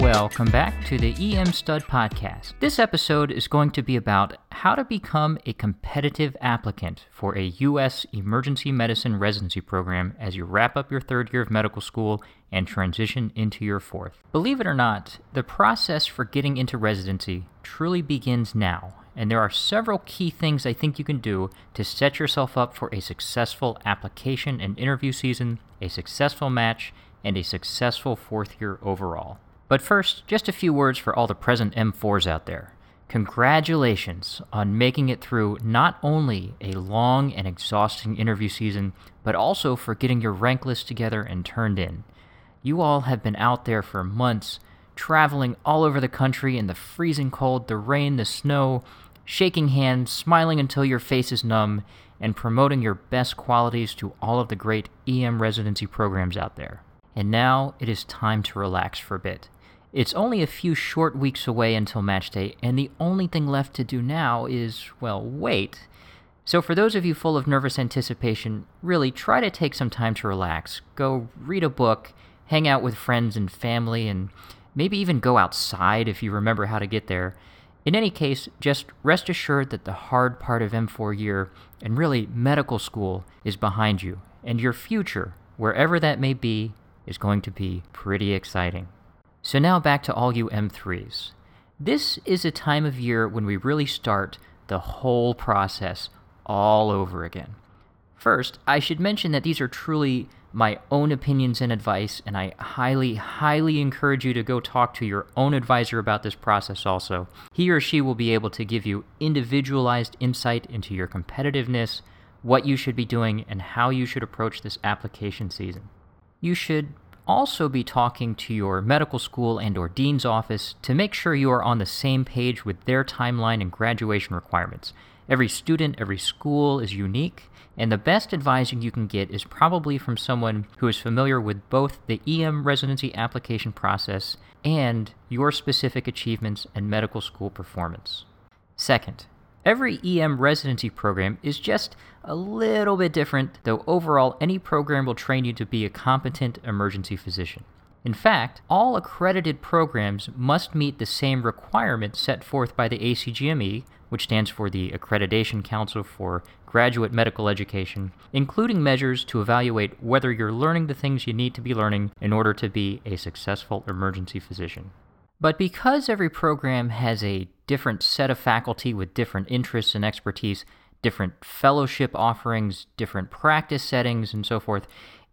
Welcome back to the EM Stud Podcast. This episode is going to be about how to become a competitive applicant for a U.S. emergency medicine residency program as you wrap up your third year of medical school and transition into your fourth. Believe it or not, the process for getting into residency truly begins now, and there are several key things I think you can do to set yourself up for a successful application and interview season, a successful match, and a successful fourth year overall. But first, just a few words for all the present M4s out there. Congratulations on making it through not only a long and exhausting interview season, but also for getting your rank list together and turned in. You all have been out there for months, traveling all over the country in the freezing cold, the rain, the snow, shaking hands, smiling until your face is numb, and promoting your best qualities to all of the great EM residency programs out there. And now it is time to relax for a bit. It's only a few short weeks away until match day, and the only thing left to do now is, well, wait. So, for those of you full of nervous anticipation, really try to take some time to relax. Go read a book, hang out with friends and family, and maybe even go outside if you remember how to get there. In any case, just rest assured that the hard part of M4 year, and really medical school, is behind you, and your future, wherever that may be, is going to be pretty exciting. So now back to all you M3s. This is a time of year when we really start the whole process all over again. First, I should mention that these are truly my own opinions and advice, and I highly, highly encourage you to go talk to your own advisor about this process also. He or she will be able to give you individualized insight into your competitiveness, what you should be doing, and how you should approach this application season. You should also be talking to your medical school and or dean's office to make sure you are on the same page with their timeline and graduation requirements. Every student, every school is unique, and the best advising you can get is probably from someone who is familiar with both the EM residency application process and your specific achievements and medical school performance. Second, Every EM residency program is just a little bit different, though overall, any program will train you to be a competent emergency physician. In fact, all accredited programs must meet the same requirements set forth by the ACGME, which stands for the Accreditation Council for Graduate Medical Education, including measures to evaluate whether you're learning the things you need to be learning in order to be a successful emergency physician. But because every program has a different set of faculty with different interests and expertise, different fellowship offerings, different practice settings, and so forth,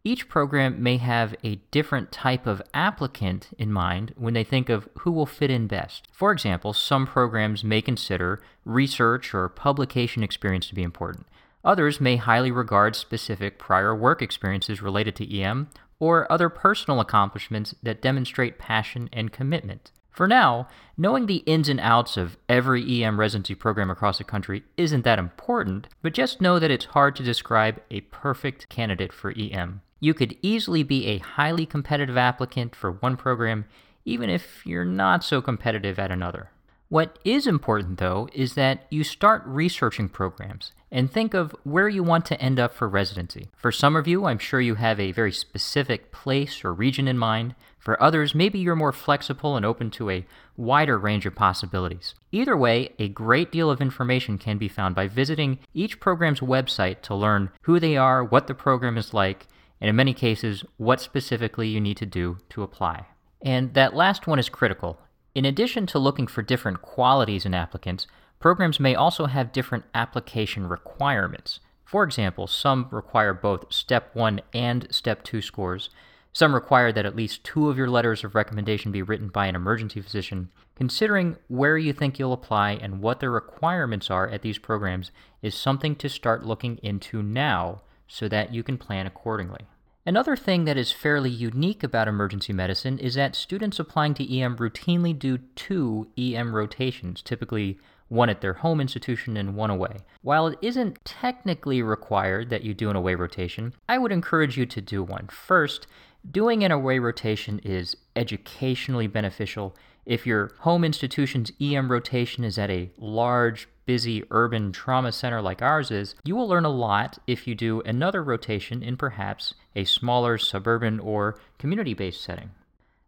each program may have a different type of applicant in mind when they think of who will fit in best. For example, some programs may consider research or publication experience to be important. Others may highly regard specific prior work experiences related to EM or other personal accomplishments that demonstrate passion and commitment. For now, knowing the ins and outs of every EM residency program across the country isn't that important, but just know that it's hard to describe a perfect candidate for EM. You could easily be a highly competitive applicant for one program, even if you're not so competitive at another. What is important, though, is that you start researching programs and think of where you want to end up for residency. For some of you, I'm sure you have a very specific place or region in mind. For others, maybe you're more flexible and open to a wider range of possibilities. Either way, a great deal of information can be found by visiting each program's website to learn who they are, what the program is like, and in many cases, what specifically you need to do to apply. And that last one is critical. In addition to looking for different qualities in applicants, programs may also have different application requirements. For example, some require both Step 1 and Step 2 scores. Some require that at least two of your letters of recommendation be written by an emergency physician. Considering where you think you'll apply and what the requirements are at these programs is something to start looking into now so that you can plan accordingly. Another thing that is fairly unique about emergency medicine is that students applying to EM routinely do two EM rotations, typically one at their home institution and one away. While it isn't technically required that you do an away rotation, I would encourage you to do one. First, doing an away rotation is educationally beneficial. If your home institution's EM rotation is at a large, busy urban trauma center like ours is, you will learn a lot if you do another rotation in perhaps a smaller suburban or community based setting.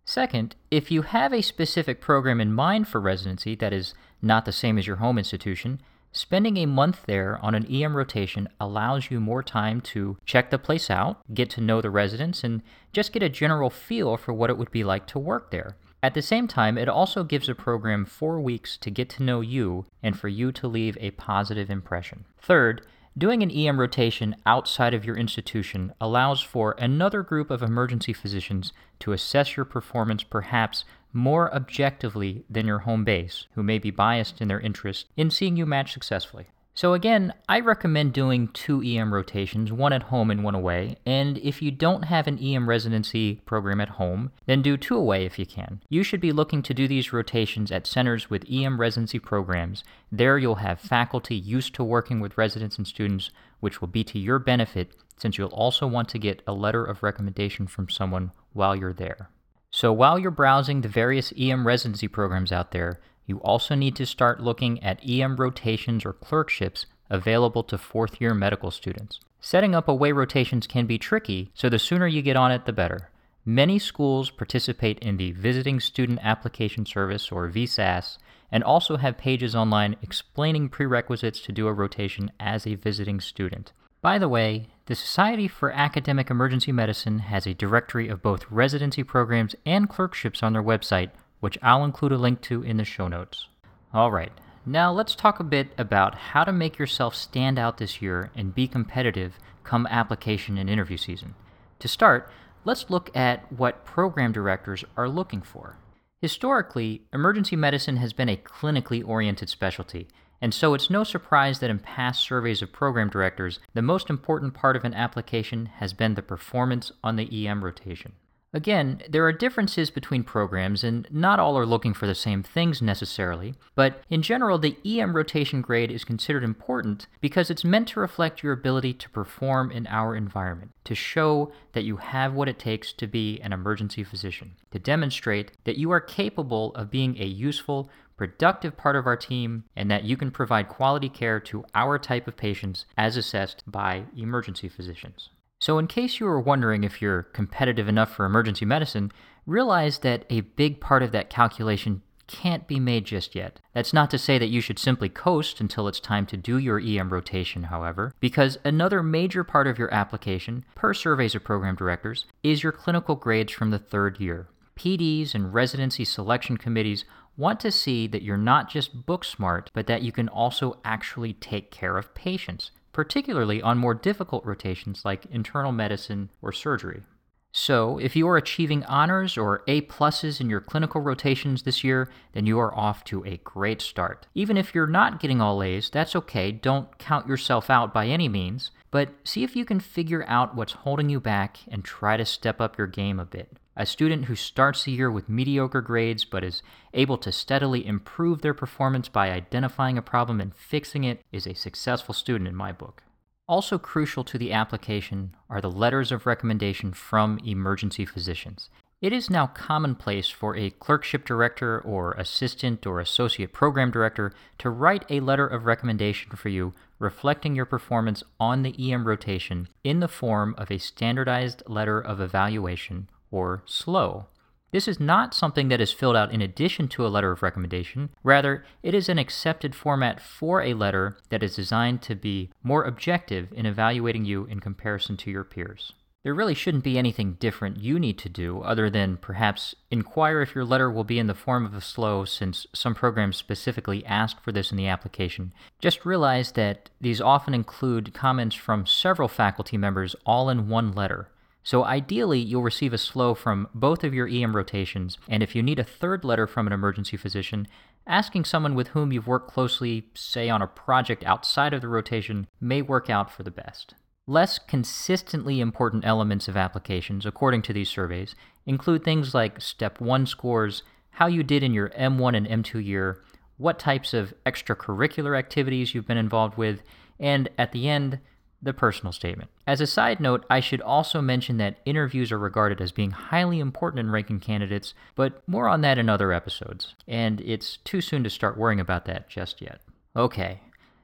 Second, if you have a specific program in mind for residency that is not the same as your home institution, spending a month there on an EM rotation allows you more time to check the place out, get to know the residents, and just get a general feel for what it would be like to work there. At the same time, it also gives a program four weeks to get to know you and for you to leave a positive impression. Third, Doing an EM rotation outside of your institution allows for another group of emergency physicians to assess your performance perhaps more objectively than your home base, who may be biased in their interest in seeing you match successfully. So, again, I recommend doing two EM rotations, one at home and one away. And if you don't have an EM residency program at home, then do two away if you can. You should be looking to do these rotations at centers with EM residency programs. There, you'll have faculty used to working with residents and students, which will be to your benefit since you'll also want to get a letter of recommendation from someone while you're there. So, while you're browsing the various EM residency programs out there, you also need to start looking at EM rotations or clerkships available to fourth year medical students. Setting up away rotations can be tricky, so the sooner you get on it, the better. Many schools participate in the Visiting Student Application Service, or VSAS, and also have pages online explaining prerequisites to do a rotation as a visiting student. By the way, the Society for Academic Emergency Medicine has a directory of both residency programs and clerkships on their website which I'll include a link to in the show notes. Alright, now let's talk a bit about how to make yourself stand out this year and be competitive come application and interview season. To start, let's look at what program directors are looking for. Historically, emergency medicine has been a clinically oriented specialty, and so it's no surprise that in past surveys of program directors, the most important part of an application has been the performance on the EM rotation. Again, there are differences between programs, and not all are looking for the same things necessarily, but in general, the EM rotation grade is considered important because it's meant to reflect your ability to perform in our environment, to show that you have what it takes to be an emergency physician, to demonstrate that you are capable of being a useful, productive part of our team, and that you can provide quality care to our type of patients as assessed by emergency physicians. So, in case you were wondering if you're competitive enough for emergency medicine, realize that a big part of that calculation can't be made just yet. That's not to say that you should simply coast until it's time to do your EM rotation, however, because another major part of your application, per surveys of program directors, is your clinical grades from the third year. PDs and residency selection committees want to see that you're not just book smart, but that you can also actually take care of patients particularly on more difficult rotations like internal medicine or surgery. So, if you are achieving honors or A pluses in your clinical rotations this year, then you are off to a great start. Even if you're not getting all A's, that's okay. Don't count yourself out by any means, but see if you can figure out what's holding you back and try to step up your game a bit. A student who starts the year with mediocre grades but is able to steadily improve their performance by identifying a problem and fixing it is a successful student in my book. Also crucial to the application are the letters of recommendation from emergency physicians. It is now commonplace for a clerkship director or assistant or associate program director to write a letter of recommendation for you reflecting your performance on the EM rotation in the form of a standardized letter of evaluation or SLOE. This is not something that is filled out in addition to a letter of recommendation. Rather, it is an accepted format for a letter that is designed to be more objective in evaluating you in comparison to your peers. There really shouldn't be anything different you need to do other than perhaps inquire if your letter will be in the form of a SLOE since some programs specifically ask for this in the application. Just realize that these often include comments from several faculty members all in one letter. So ideally, you'll receive a SLOE from both of your EM rotations, and if you need a third letter from an emergency physician, asking someone with whom you've worked closely, say on a project outside of the rotation, may work out for the best. Less consistently important elements of applications, according to these surveys, include things like Step 1 scores, how you did in your M1 and M2 year, what types of extracurricular activities you've been involved with, and at the end, the personal statement. As a side note, I should also mention that interviews are regarded as being highly important in ranking candidates, but more on that in other episodes, and it's too soon to start worrying about that just yet. Okay,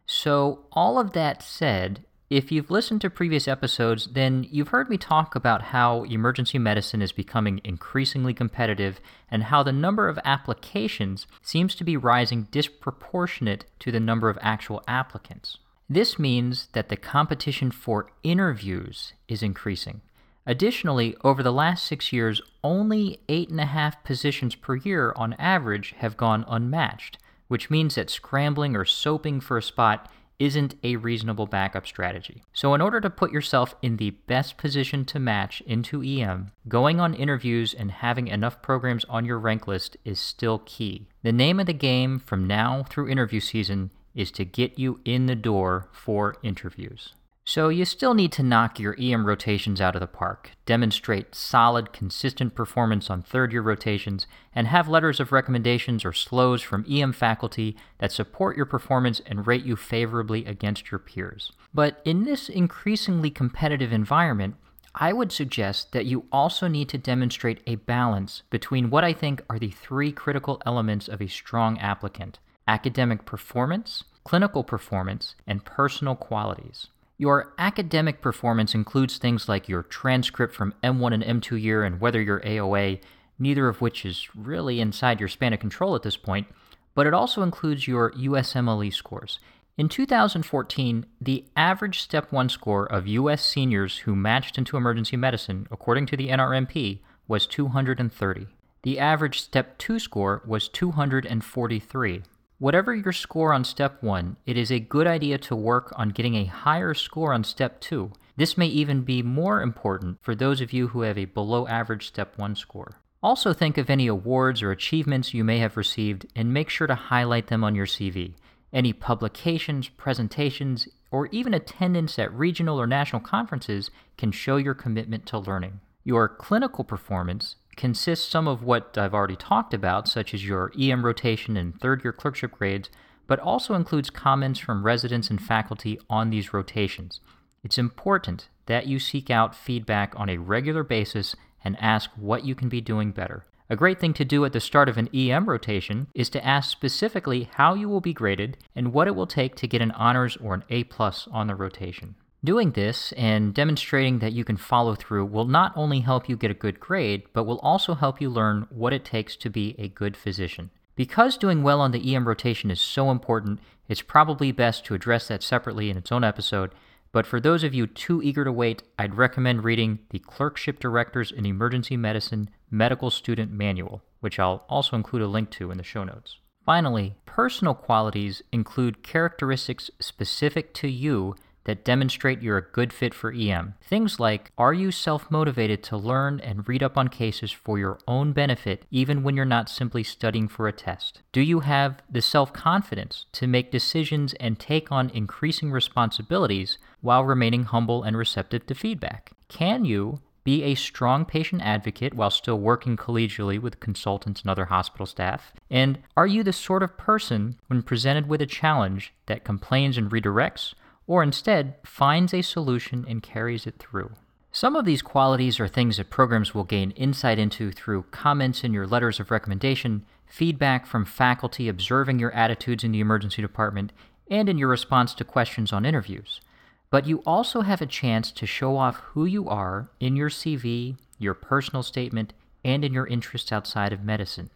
so all of that said, If you've listened to previous episodes, then you've heard me talk about how emergency medicine is becoming increasingly competitive and how the number of applications seems to be rising disproportionate to the number of actual applicants. This means that the competition for interviews is increasing. Additionally, over the last six years, only eight and a half positions per year on average have gone unmatched, which means that scrambling or soaping for a spot isn't a reasonable backup strategy. So, in order to put yourself in the best position to match into EM, going on interviews and having enough programs on your rank list is still key. The name of the game from now through interview season is to get you in the door for interviews. So, you still need to knock your EM rotations out of the park, demonstrate solid, consistent performance on third year rotations, and have letters of recommendations or SLOEs from EM faculty that support your performance and rate you favorably against your peers. But in this increasingly competitive environment, I would suggest that you also need to demonstrate a balance between what I think are the three critical elements of a strong applicant academic performance, clinical performance, and personal qualities. Your academic performance includes things like your transcript from M1 and M2 year and whether you're AOA, neither of which is really inside your span of control at this point, but it also includes your USMLE scores. In 2014, the average Step 1 score of U.S. seniors who matched into emergency medicine, according to the NRMP, was 230. The average Step 2 score was 243. Whatever your score on step 1, it is a good idea to work on getting a higher score on step 2. This may even be more important for those of you who have a below average step 1 score. Also, think of any awards or achievements you may have received and make sure to highlight them on your CV. Any publications, presentations, or even attendance at regional or national conferences can show your commitment to learning. Your clinical performance consists some of what I've already talked about, such as your EM rotation and third year clerkship grades, but also includes comments from residents and faculty on these rotations. It's important that you seek out feedback on a regular basis and ask what you can be doing better. A great thing to do at the start of an EM rotation is to ask specifically how you will be graded and what it will take to get an honors or an A plus on the rotation. Doing this and demonstrating that you can follow through will not only help you get a good grade, but will also help you learn what it takes to be a good physician. Because doing well on the EM rotation is so important, it's probably best to address that separately in its own episode. But for those of you too eager to wait, I'd recommend reading the Clerkship Directors in Emergency Medicine Medical Student Manual, which I'll also include a link to in the show notes. Finally, personal qualities include characteristics specific to you that demonstrate you're a good fit for EM. Things like Are you self motivated to learn and read up on cases for your own benefit, even when you're not simply studying for a test? Do you have the self confidence to make decisions and take on increasing responsibilities while remaining humble and receptive to feedback? Can you be a strong patient advocate while still working collegially with consultants and other hospital staff? And are you the sort of person, when presented with a challenge, that complains and redirects, or instead finds a solution and carries it through. Some of these qualities are things that programs will gain insight into through comments in your letters of recommendation, feedback from faculty observing your attitudes in the emergency department, and in your response to questions on interviews. But you also have a chance to show off who you are in your CV, your personal statement, and in your interests outside of medicine.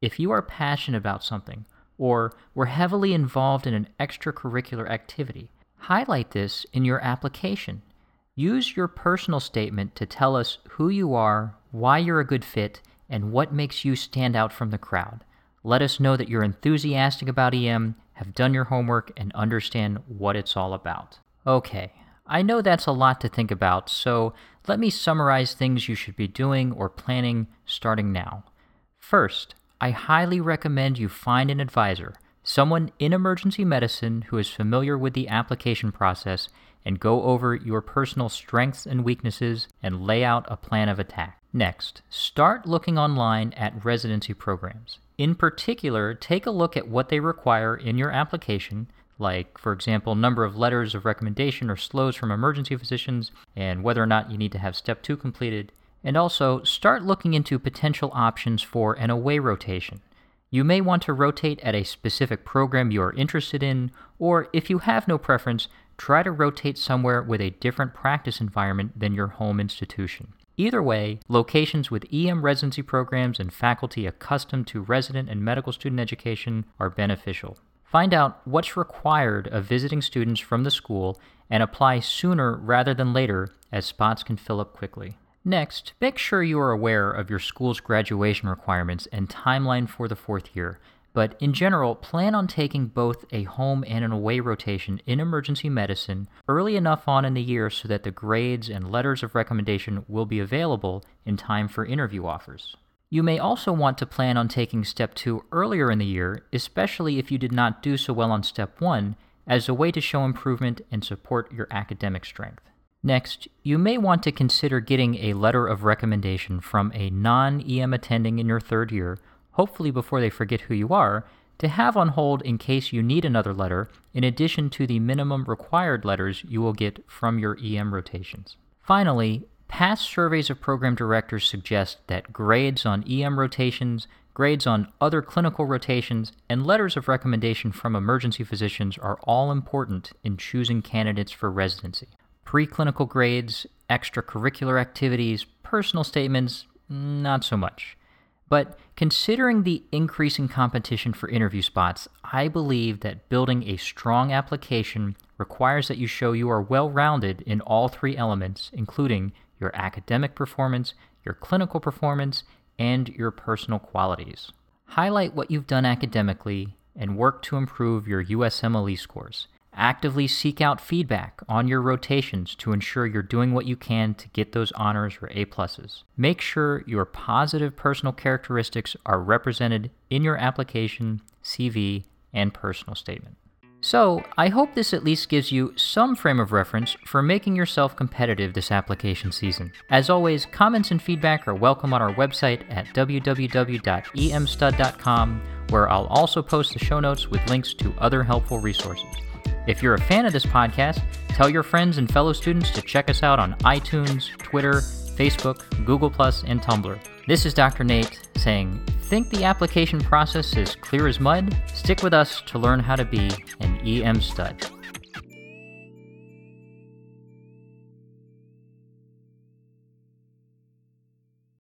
If you are passionate about something, or were heavily involved in an extracurricular activity, Highlight this in your application. Use your personal statement to tell us who you are, why you're a good fit, and what makes you stand out from the crowd. Let us know that you're enthusiastic about EM, have done your homework, and understand what it's all about. Okay, I know that's a lot to think about, so let me summarize things you should be doing or planning starting now. First, I highly recommend you find an advisor someone in emergency medicine who is familiar with the application process and go over your personal strengths and weaknesses and lay out a plan of attack. Next, start looking online at residency programs. In particular, take a look at what they require in your application, like, for example, number of letters of recommendation or SLOEs from emergency physicians, and whether or not you need to have step two completed. And also, start looking into potential options for an away rotation. You may want to rotate at a specific program you are interested in, or if you have no preference, try to rotate somewhere with a different practice environment than your home institution. Either way, locations with EM residency programs and faculty accustomed to resident and medical student education are beneficial. Find out what's required of visiting students from the school and apply sooner rather than later as spots can fill up quickly. Next, make sure you are aware of your school's graduation requirements and timeline for the fourth year. But in general, plan on taking both a home and an away rotation in emergency medicine early enough on in the year so that the grades and letters of recommendation will be available in time for interview offers. You may also want to plan on taking Step 2 earlier in the year, especially if you did not do so well on Step 1, as a way to show improvement and support your academic strength. Next, you may want to consider getting a letter of recommendation from a non EM attending in your third year, hopefully before they forget who you are, to have on hold in case you need another letter, in addition to the minimum required letters you will get from your EM rotations. Finally, past surveys of program directors suggest that grades on EM rotations, grades on other clinical rotations, and letters of recommendation from emergency physicians are all important in choosing candidates for residency. Preclinical grades, extracurricular activities, personal statements, not so much. But considering the increasing competition for interview spots, I believe that building a strong application requires that you show you are well rounded in all three elements, including your academic performance, your clinical performance, and your personal qualities. Highlight what you've done academically and work to improve your USMLE scores. Actively seek out feedback on your rotations to ensure you're doing what you can to get those honors or A pluses. Make sure your positive personal characteristics are represented in your application, CV, and personal statement. So, I hope this at least gives you some frame of reference for making yourself competitive this application season. As always, comments and feedback are welcome on our website at www.emstud.com, where I'll also post the show notes with links to other helpful resources. If you're a fan of this podcast, tell your friends and fellow students to check us out on iTunes, Twitter, Facebook, Google, and Tumblr. This is Dr. Nate saying, Think the application process is clear as mud? Stick with us to learn how to be an EM stud.